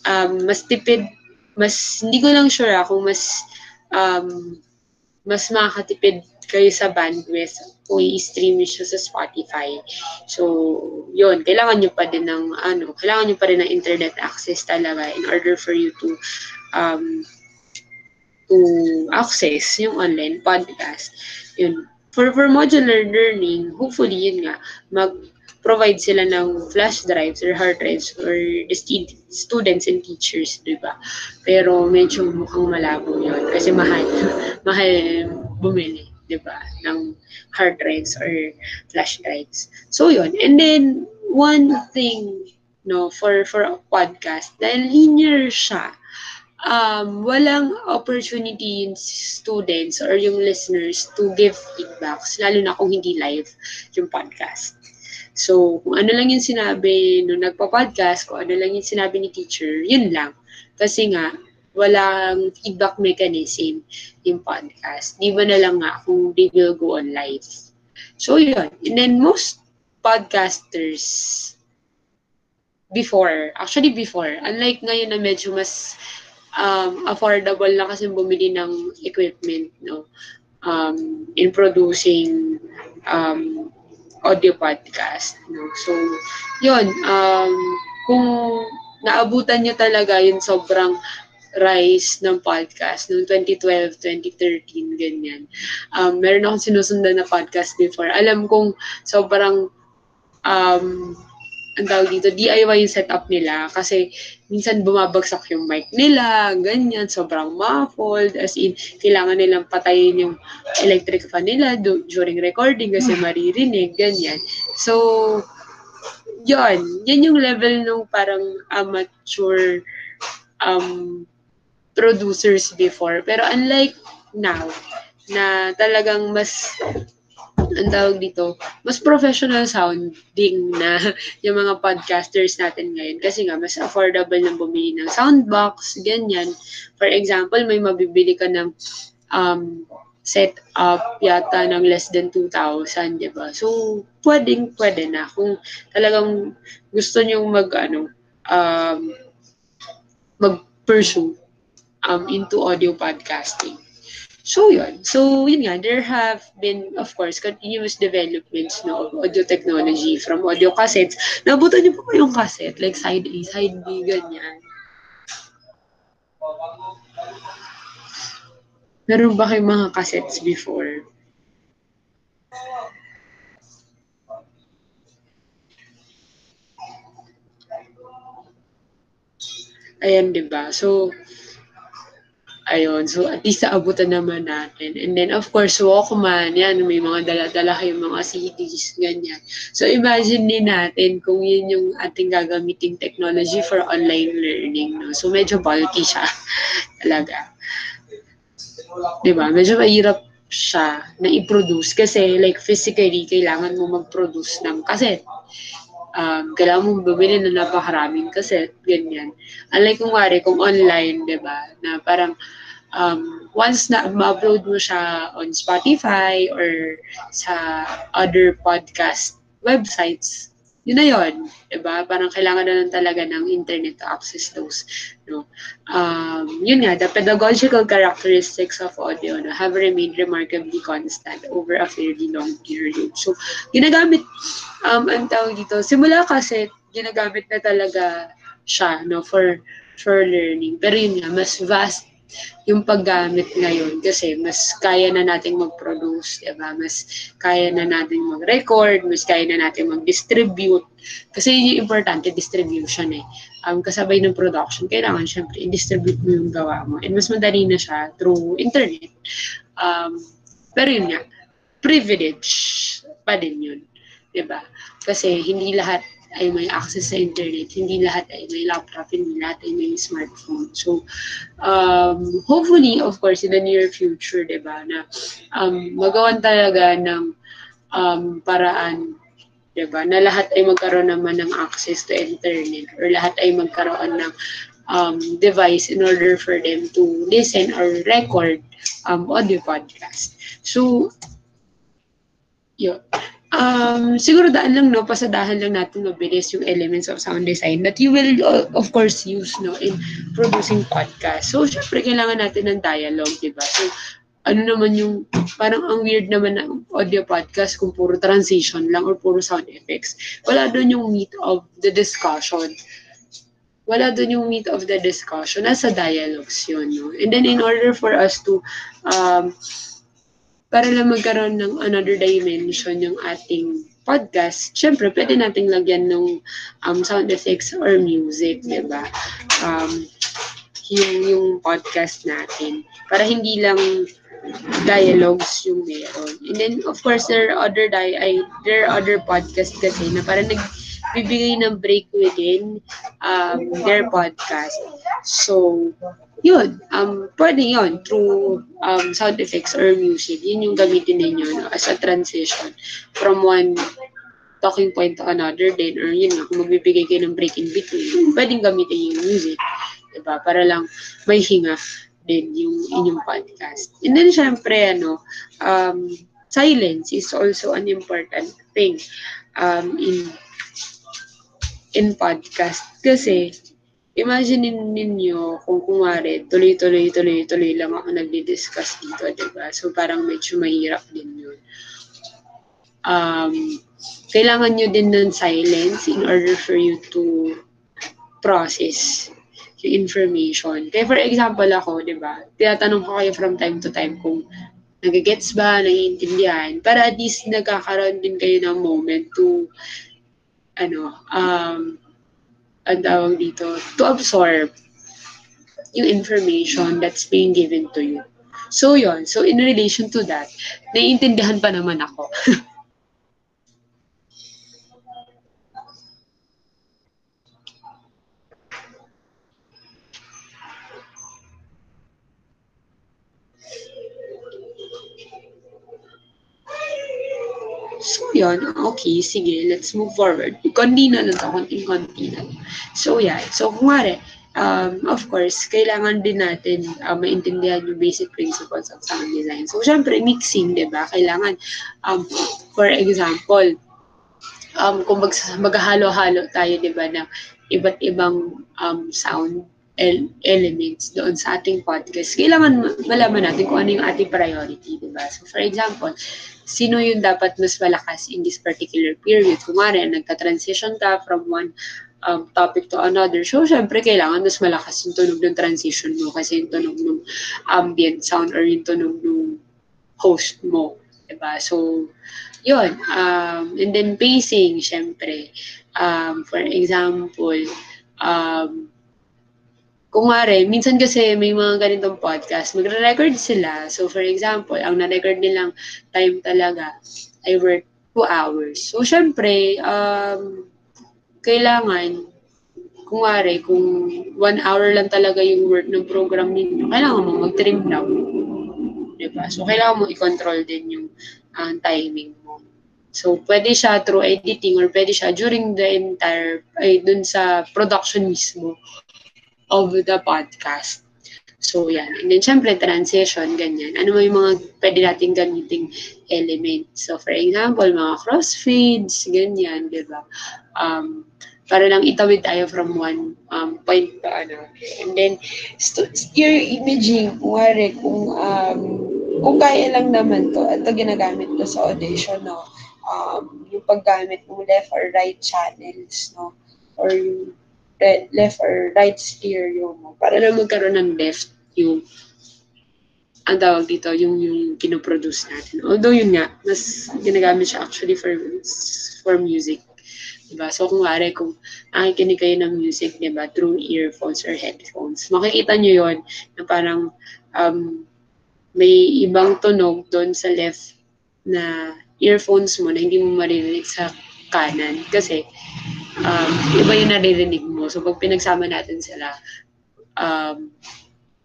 A: Um, mas tipid, mas, hindi ko lang sure ah, kung mas, um, mas makakatipid kayo sa bandwidth kung i-stream siya sa Spotify. So, yun, kailangan nyo pa din ng, ano, kailangan nyo pa rin ng internet access talaga in order for you to, um, to access yung online podcast. Yun. For, for modular learning, hopefully, yun nga, mag, provide sila ng flash drives or hard drives or students and teachers, di ba? Pero medyo mukhang malabo yun kasi mahal, mahal bumili. 'di ba, ng hard drives or flash drives. So 'yun. And then one thing no for for a podcast dahil linear siya um, walang opportunity yung students or yung listeners to give feedbacks, lalo na kung hindi live yung podcast. So, kung ano lang yung sinabi nung nagpa-podcast, kung ano lang yung sinabi ni teacher, yun lang. Kasi nga, walang feedback mechanism yung podcast. Di ba na lang nga kung they will go on live. So, yun. And then, most podcasters before, actually before, unlike ngayon na medyo mas um, affordable na kasi bumili ng equipment, no? Um, in producing um, audio podcast, no? So, yun, um, kung naabutan nyo talaga yung sobrang rise ng podcast noong 2012, 2013, ganyan. Um, meron akong sinusundan na podcast before. Alam kong sobrang um, ang tawag dito, DIY yung setup nila kasi minsan bumabagsak yung mic nila, ganyan, sobrang muffled, as in, kailangan nilang patayin yung electric fan nila do, during recording kasi maririnig, ganyan. So, yun, yan yung level ng parang amateur um, producers before. Pero unlike now, na talagang mas ang tawag dito, mas professional sounding na yung mga podcasters natin ngayon. Kasi nga, mas affordable na bumili ng soundbox, ganyan. For example, may mabibili ka ng um, set up yata ng less than 2,000, di ba? So, pwedeng, pwede na. Kung talagang gusto nyo mag, ano, um, mag-pursue um, into audio podcasting. So, yun. So, yun nga, there have been, of course, continuous developments no, of audio technology from audio cassettes. Nabutan niyo po ba yung cassette? Like side A, side B, ganyan. Meron ba kayong mga cassettes before? Ayan, di ba? So, ayun. So, at least naabutan naman natin. And then, of course, Walkman, yan, may mga dala-dala kayong mga CDs, ganyan. So, imagine din natin kung yun yung ating gagamiting technology for online learning. No? So, medyo bulky siya talaga. Di ba? Medyo mahirap siya na i-produce kasi like physically, kailangan mo mag-produce ng cassette um, kailangan mong bumili na napakaraming cassette, ganyan. Unlike kung wari, kung online, di ba, na parang um, once na ma-upload mo siya on Spotify or sa other podcast websites, yun na yun, di ba? Parang kailangan na lang talaga ng internet to access those. No? Um, yun nga, the pedagogical characteristics of audio no, have remained remarkably constant over a fairly long period. So, ginagamit, um, ang tawag dito, simula kasi, ginagamit na talaga siya no, for for learning. Pero yun nga, mas vast yung paggamit ngayon kasi mas kaya na nating mag-produce, diba? Mas kaya na nating mag-record, mas kaya na nating mag-distribute. Kasi yung importante, distribution eh. Um, kasabay ng production, kailangan syempre i-distribute mo yung gawa mo. And mas madali na siya through internet. Um, pero yun nga, privilege pa din yun. Diba? Kasi hindi lahat ay may access sa internet. Hindi lahat ay may laptop, hindi lahat ay may smartphone. So, um, hopefully, of course, in the near future, di ba, na um, magawan talaga ng um, paraan di ba, na lahat ay magkaroon naman ng access to internet or lahat ay magkaroon ng um, device in order for them to listen or record um, audio podcast. So, yun. Um, siguro daan lang, no, pasadahan lang natin mabilis yung elements of sound design that you will, uh, of course, use, no, in producing podcast. So, syempre, kailangan natin ng dialogue, di ba? So, ano naman yung, parang ang weird naman ng audio podcast kung puro transition lang or puro sound effects. Wala doon yung meat of the discussion. Wala doon yung meat of the discussion. Nasa dialogues yun, no? And then, in order for us to, um, para lang magkaroon ng another dimension yung ating podcast, syempre, pwede nating lagyan ng um, sound effects or music, di ba? Um, yung, yung podcast natin. Para hindi lang dialogues yung meron. And then, of course, there are other, di- ay, there are other podcasts kasi na parang nag, bibigay ng break within um, their podcast. So, yun, um, pwede yun through um, sound effects or music. Yun yung gamitin ninyo no, as a transition from one talking point to another din or yun nga, kung magbibigay kayo ng break in between, pwedeng gamitin yung music. Diba? Para lang may hinga din yung inyong podcast. And then, syempre, ano, um, silence is also an important thing um, in in podcast. Kasi, imagine ninyo kung kumare, tuloy-tuloy, tuloy-tuloy lang ako nagdi-discuss dito, diba? So, parang medyo mahirap din yun. Um, kailangan nyo din ng silence in order for you to process yung information. Kaya for example ako, di ba, tinatanong ko kayo from time to time kung nagagets ba, naiintindihan, para at least nagkakaroon din kayo ng moment to, ano, um, ang tawag dito, to absorb yung information that's being given to you. So, yon So, in relation to that, naiintindihan pa naman ako. So, yun. Okay, sige. Let's move forward. Konti na lang to. Konting-konti na. So, yeah. So, nga um, of course, kailangan din natin uh, maintindihan yung basic principles of sound design. So, syempre, mixing, di ba? Kailangan, um, for example, um, kung mag maghahalo-halo tayo, di ba, ng iba't ibang um, sound el- elements doon sa ating podcast, kailangan malaman natin kung ano yung ating priority, di ba? So, for example, sino yung dapat mas malakas in this particular period. Kumari, nagka-transition ka from one um, topic to another. So, syempre, kailangan mas malakas yung tunog ng transition mo kasi yung tunog ng ambient sound or yung tunog ng host mo. Diba? So, yun. Um, and then, pacing, syempre. Um, for example, um, kung mare, minsan kasi may mga ganitong podcast, magre-record sila. So, for example, ang na-record nilang time talaga ay work 2 hours. So, syempre, um, kailangan, kung mare, kung 1 hour lang talaga yung work ng program ninyo, kailangan mo mag-trim down. Diba? So, kailangan mo i-control din yung uh, timing mo. So, pwede siya through editing or pwede siya during the entire, ay, dun sa production mismo of the podcast. So, yan. And then, syempre, transition, ganyan. Ano yung mga pwede nating gamiting elements. So, for example, mga crossfades, ganyan, di ba? Um, para lang itawid tayo from one um, point to ano. And then, steer imaging, kuwari, kung, um, kung kaya lang naman to, ito ginagamit ko sa audition, no? Um, yung paggamit ng left or right channels, no? Or yung left or right stereo mo para na magkaroon ng left yung ang tawag dito, yung, yung kinoproduce natin. Although yun nga, mas ginagamit siya actually for for music. Diba? So, kung wari, kung nakikinig kayo ng music, diba, through earphones or headphones, makikita nyo yon na parang um, may ibang tunog doon sa left na earphones mo na hindi mo maririnig sa kanan. Kasi, um, iba yung naririnig mo. So, pag pinagsama natin sila, um,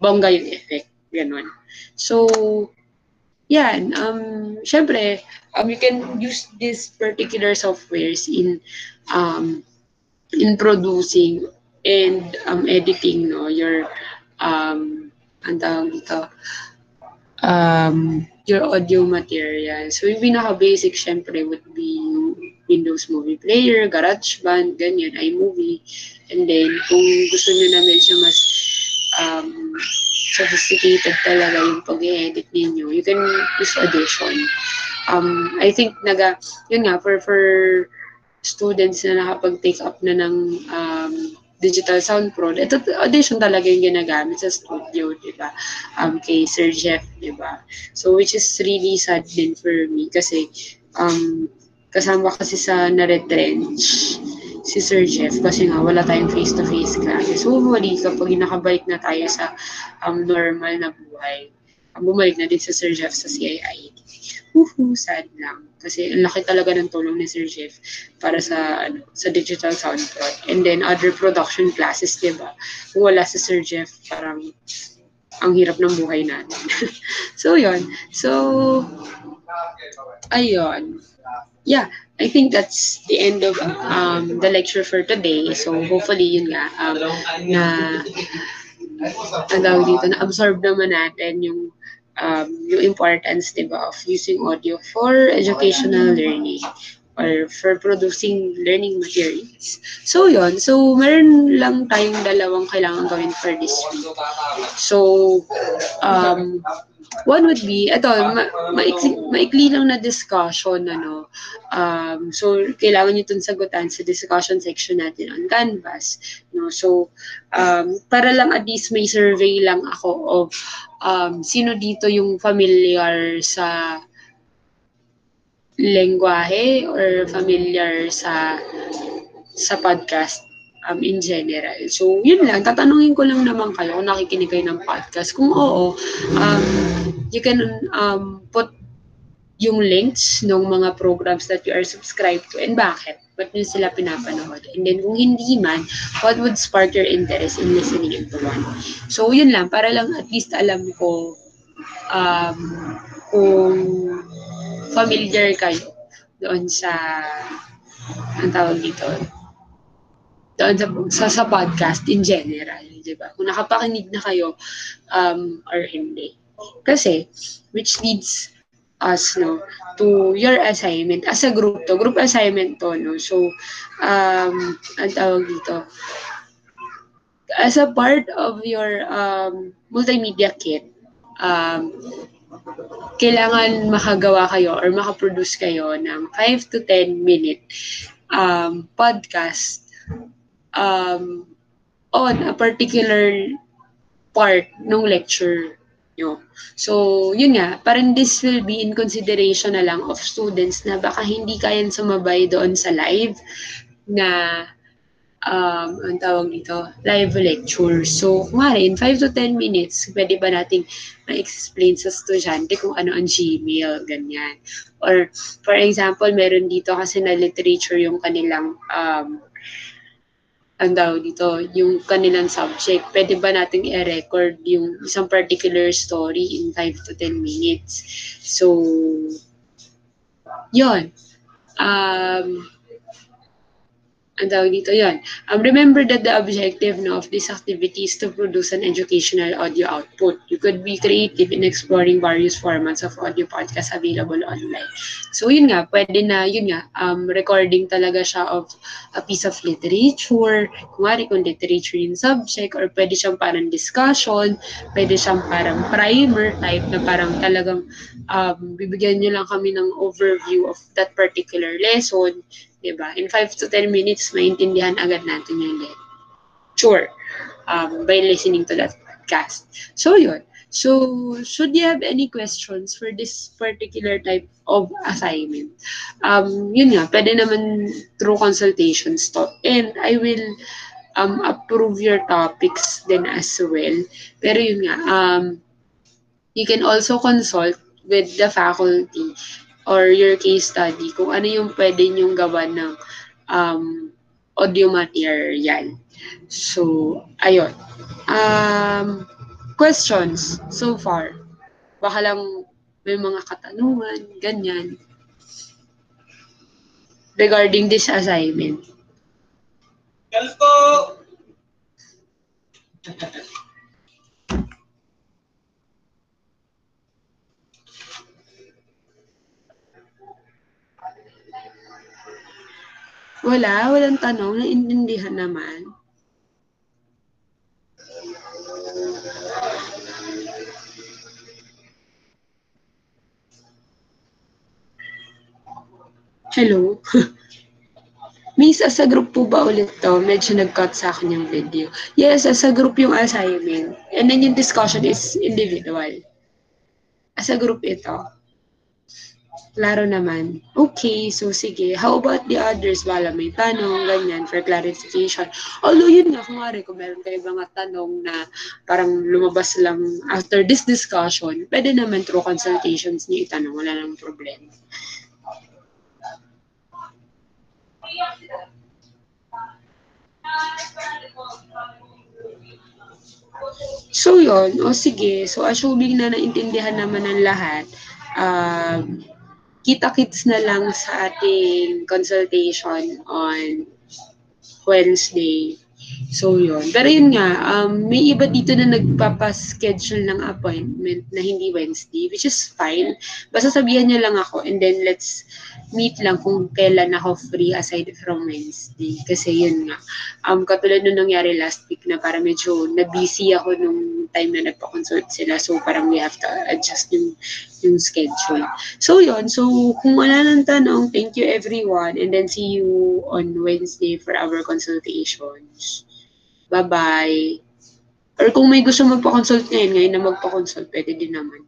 A: bongga yung effect. Ganon. So, yan. Um, Siyempre, um, you can use these particular softwares in um, in producing and um, editing no your um ang tawag dito um your audio material. So, yung pinaka-basic, syempre, would be Windows Movie Player, GarageBand, ganyan, iMovie. And then, kung gusto nyo na medyo mas um, sophisticated talaga yung pag-edit ninyo, you can use Audition. Um, I think, naga, yun nga, for, for students na nakapag-take up na ng um, digital sound pro, ito audition talaga yung ginagamit sa studio, di ba? Um, kay Sir Jeff, di ba? So, which is really sad din for me kasi um, Kasama kasi sa na-retrench si Sir Jeff kasi nga wala tayong face-to-face classes. Hopefully, kapag nakabalik na tayo sa um, normal na buhay, bumalik na din si Sir Jeff sa CII. Woohoo, sad lang. Kasi ang laki talaga ng tulong ni Sir Jeff para sa ano, sa digital sound prod. And then other production classes, di ba? Kung wala si Sir Jeff, parang ang hirap ng buhay natin. so, yon So, ayun. Yeah, I think that's the end of um, the lecture for today. So, hopefully, yun nga, um, na, ang dito, na-absorb naman natin yung um, yung importance, di ba, of using audio for educational learning or for producing learning materials. So, yon So, meron lang tayong dalawang kailangan gawin for this week. So, um, one would be, ito, ma maikli, maikli lang na discussion, ano. Um, so, kailangan nyo itong sagutan sa discussion section natin on Canvas. No? So, um, para lang at least may survey lang ako of um, sino dito yung familiar sa lengguwahe or familiar sa sa podcast um, in general. So, yun lang. Tatanungin ko lang naman kayo kung nakikinig kayo ng podcast. Kung oo, um, you can um, put yung links ng mga programs that you are subscribed to and bakit. Ba't nyo sila pinapanood? And then, kung hindi man, what would spark your interest in listening into one? So, yun lang. Para lang at least alam ko um, kung familiar kayo doon sa ang tawag dito doon sa, sa, sa podcast in general, di ba? Kung nakapakinig na kayo um, or hindi. Kasi, which leads us no to your assignment as a group to group assignment to no so um ang tawag dito as a part of your um multimedia kit um kailangan makagawa kayo or makaproduce kayo ng 5 to 10 minute um, podcast um, on a particular part ng lecture nyo. So, yun nga, parang this will be in consideration na lang of students na baka hindi kayan sumabay doon sa live na um, ang tawag dito, live lecture. So, kumari, in 5 to 10 minutes, pwede ba nating ma-explain sa estudyante kung ano ang Gmail, ganyan. Or, for example, meron dito kasi na literature yung kanilang um, ang daw dito, yung kanilang subject, pwede ba nating i-record yung isang particular story in 5 to 10 minutes? So, yon Um, ang tawag dito yon. Um, remember that the objective no, of this activity is to produce an educational audio output. You could be creative in exploring various formats of audio podcast available online. So yun nga, pwede na, yun nga, um, recording talaga siya of a piece of literature, kumari kung literature yung subject, or pwede siyang parang discussion, pwede siyang parang primer type na parang talagang um, bibigyan nyo lang kami ng overview of that particular lesson, Diba? In 5 to 10 minutes, maintindihan agad natin yung lecture um, by listening to that podcast. So, yun. So, should you have any questions for this particular type of assignment? Um, yun nga, pwede naman through consultations to. And I will um, approve your topics then as well. Pero yun nga, um, you can also consult with the faculty or your case study kung ano yung pwede nyong gawa ng um, audio material. So, ayun. Um, questions so far? Baka lang may mga katanungan, ganyan. Regarding this assignment. Kalko! Wala, walang tanong. Naiintindihan naman. Hello? Miss, as a group po ba ulit to? Medyo nag-cut sa akin yung video. Yes, as a group yung assignment. And then yung discussion is individual. As a group ito. Klaro naman. Okay, so sige. How about the others? Wala may tanong, ganyan, for clarification. Although yun nga, kung nga kung meron kayo mga tanong na parang lumabas lang after this discussion, pwede naman through consultations niyo itanong. Wala nang problema. So yun, o sige, so assuming na naintindihan naman ng lahat, um, kita-kits na lang sa ating consultation on Wednesday. So, yun. Pero yun nga, um, may iba dito na nagpapaschedule ng appointment na hindi Wednesday, which is fine. Basta sabihan niya lang ako and then let's meet lang kung kailan ako free aside from Wednesday. Kasi yun nga, um, katulad nung nangyari last week na para medyo na-busy ako nung time na nagpa-consult sila. So, parang we have to adjust yung, yung schedule. So, yun. So, kung wala nang tanong, thank you everyone. And then see you on Wednesday for our consultations. Bye-bye. Or kung may gusto magpa-consult ngayon, ngayon na magpa-consult, pwede din naman.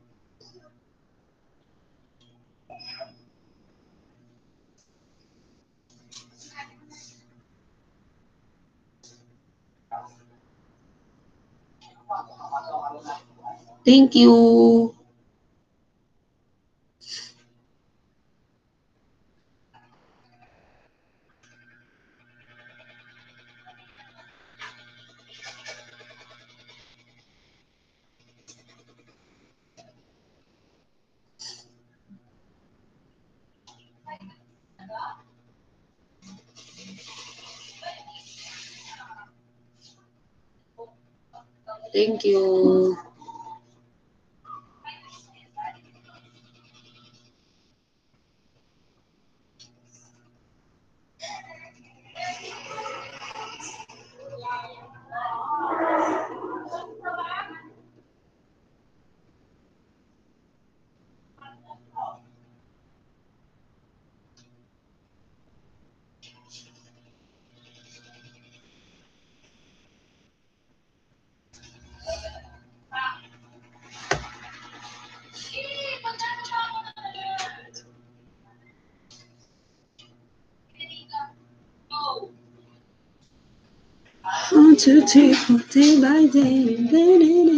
A: Thank you. Thank you. To take day by day.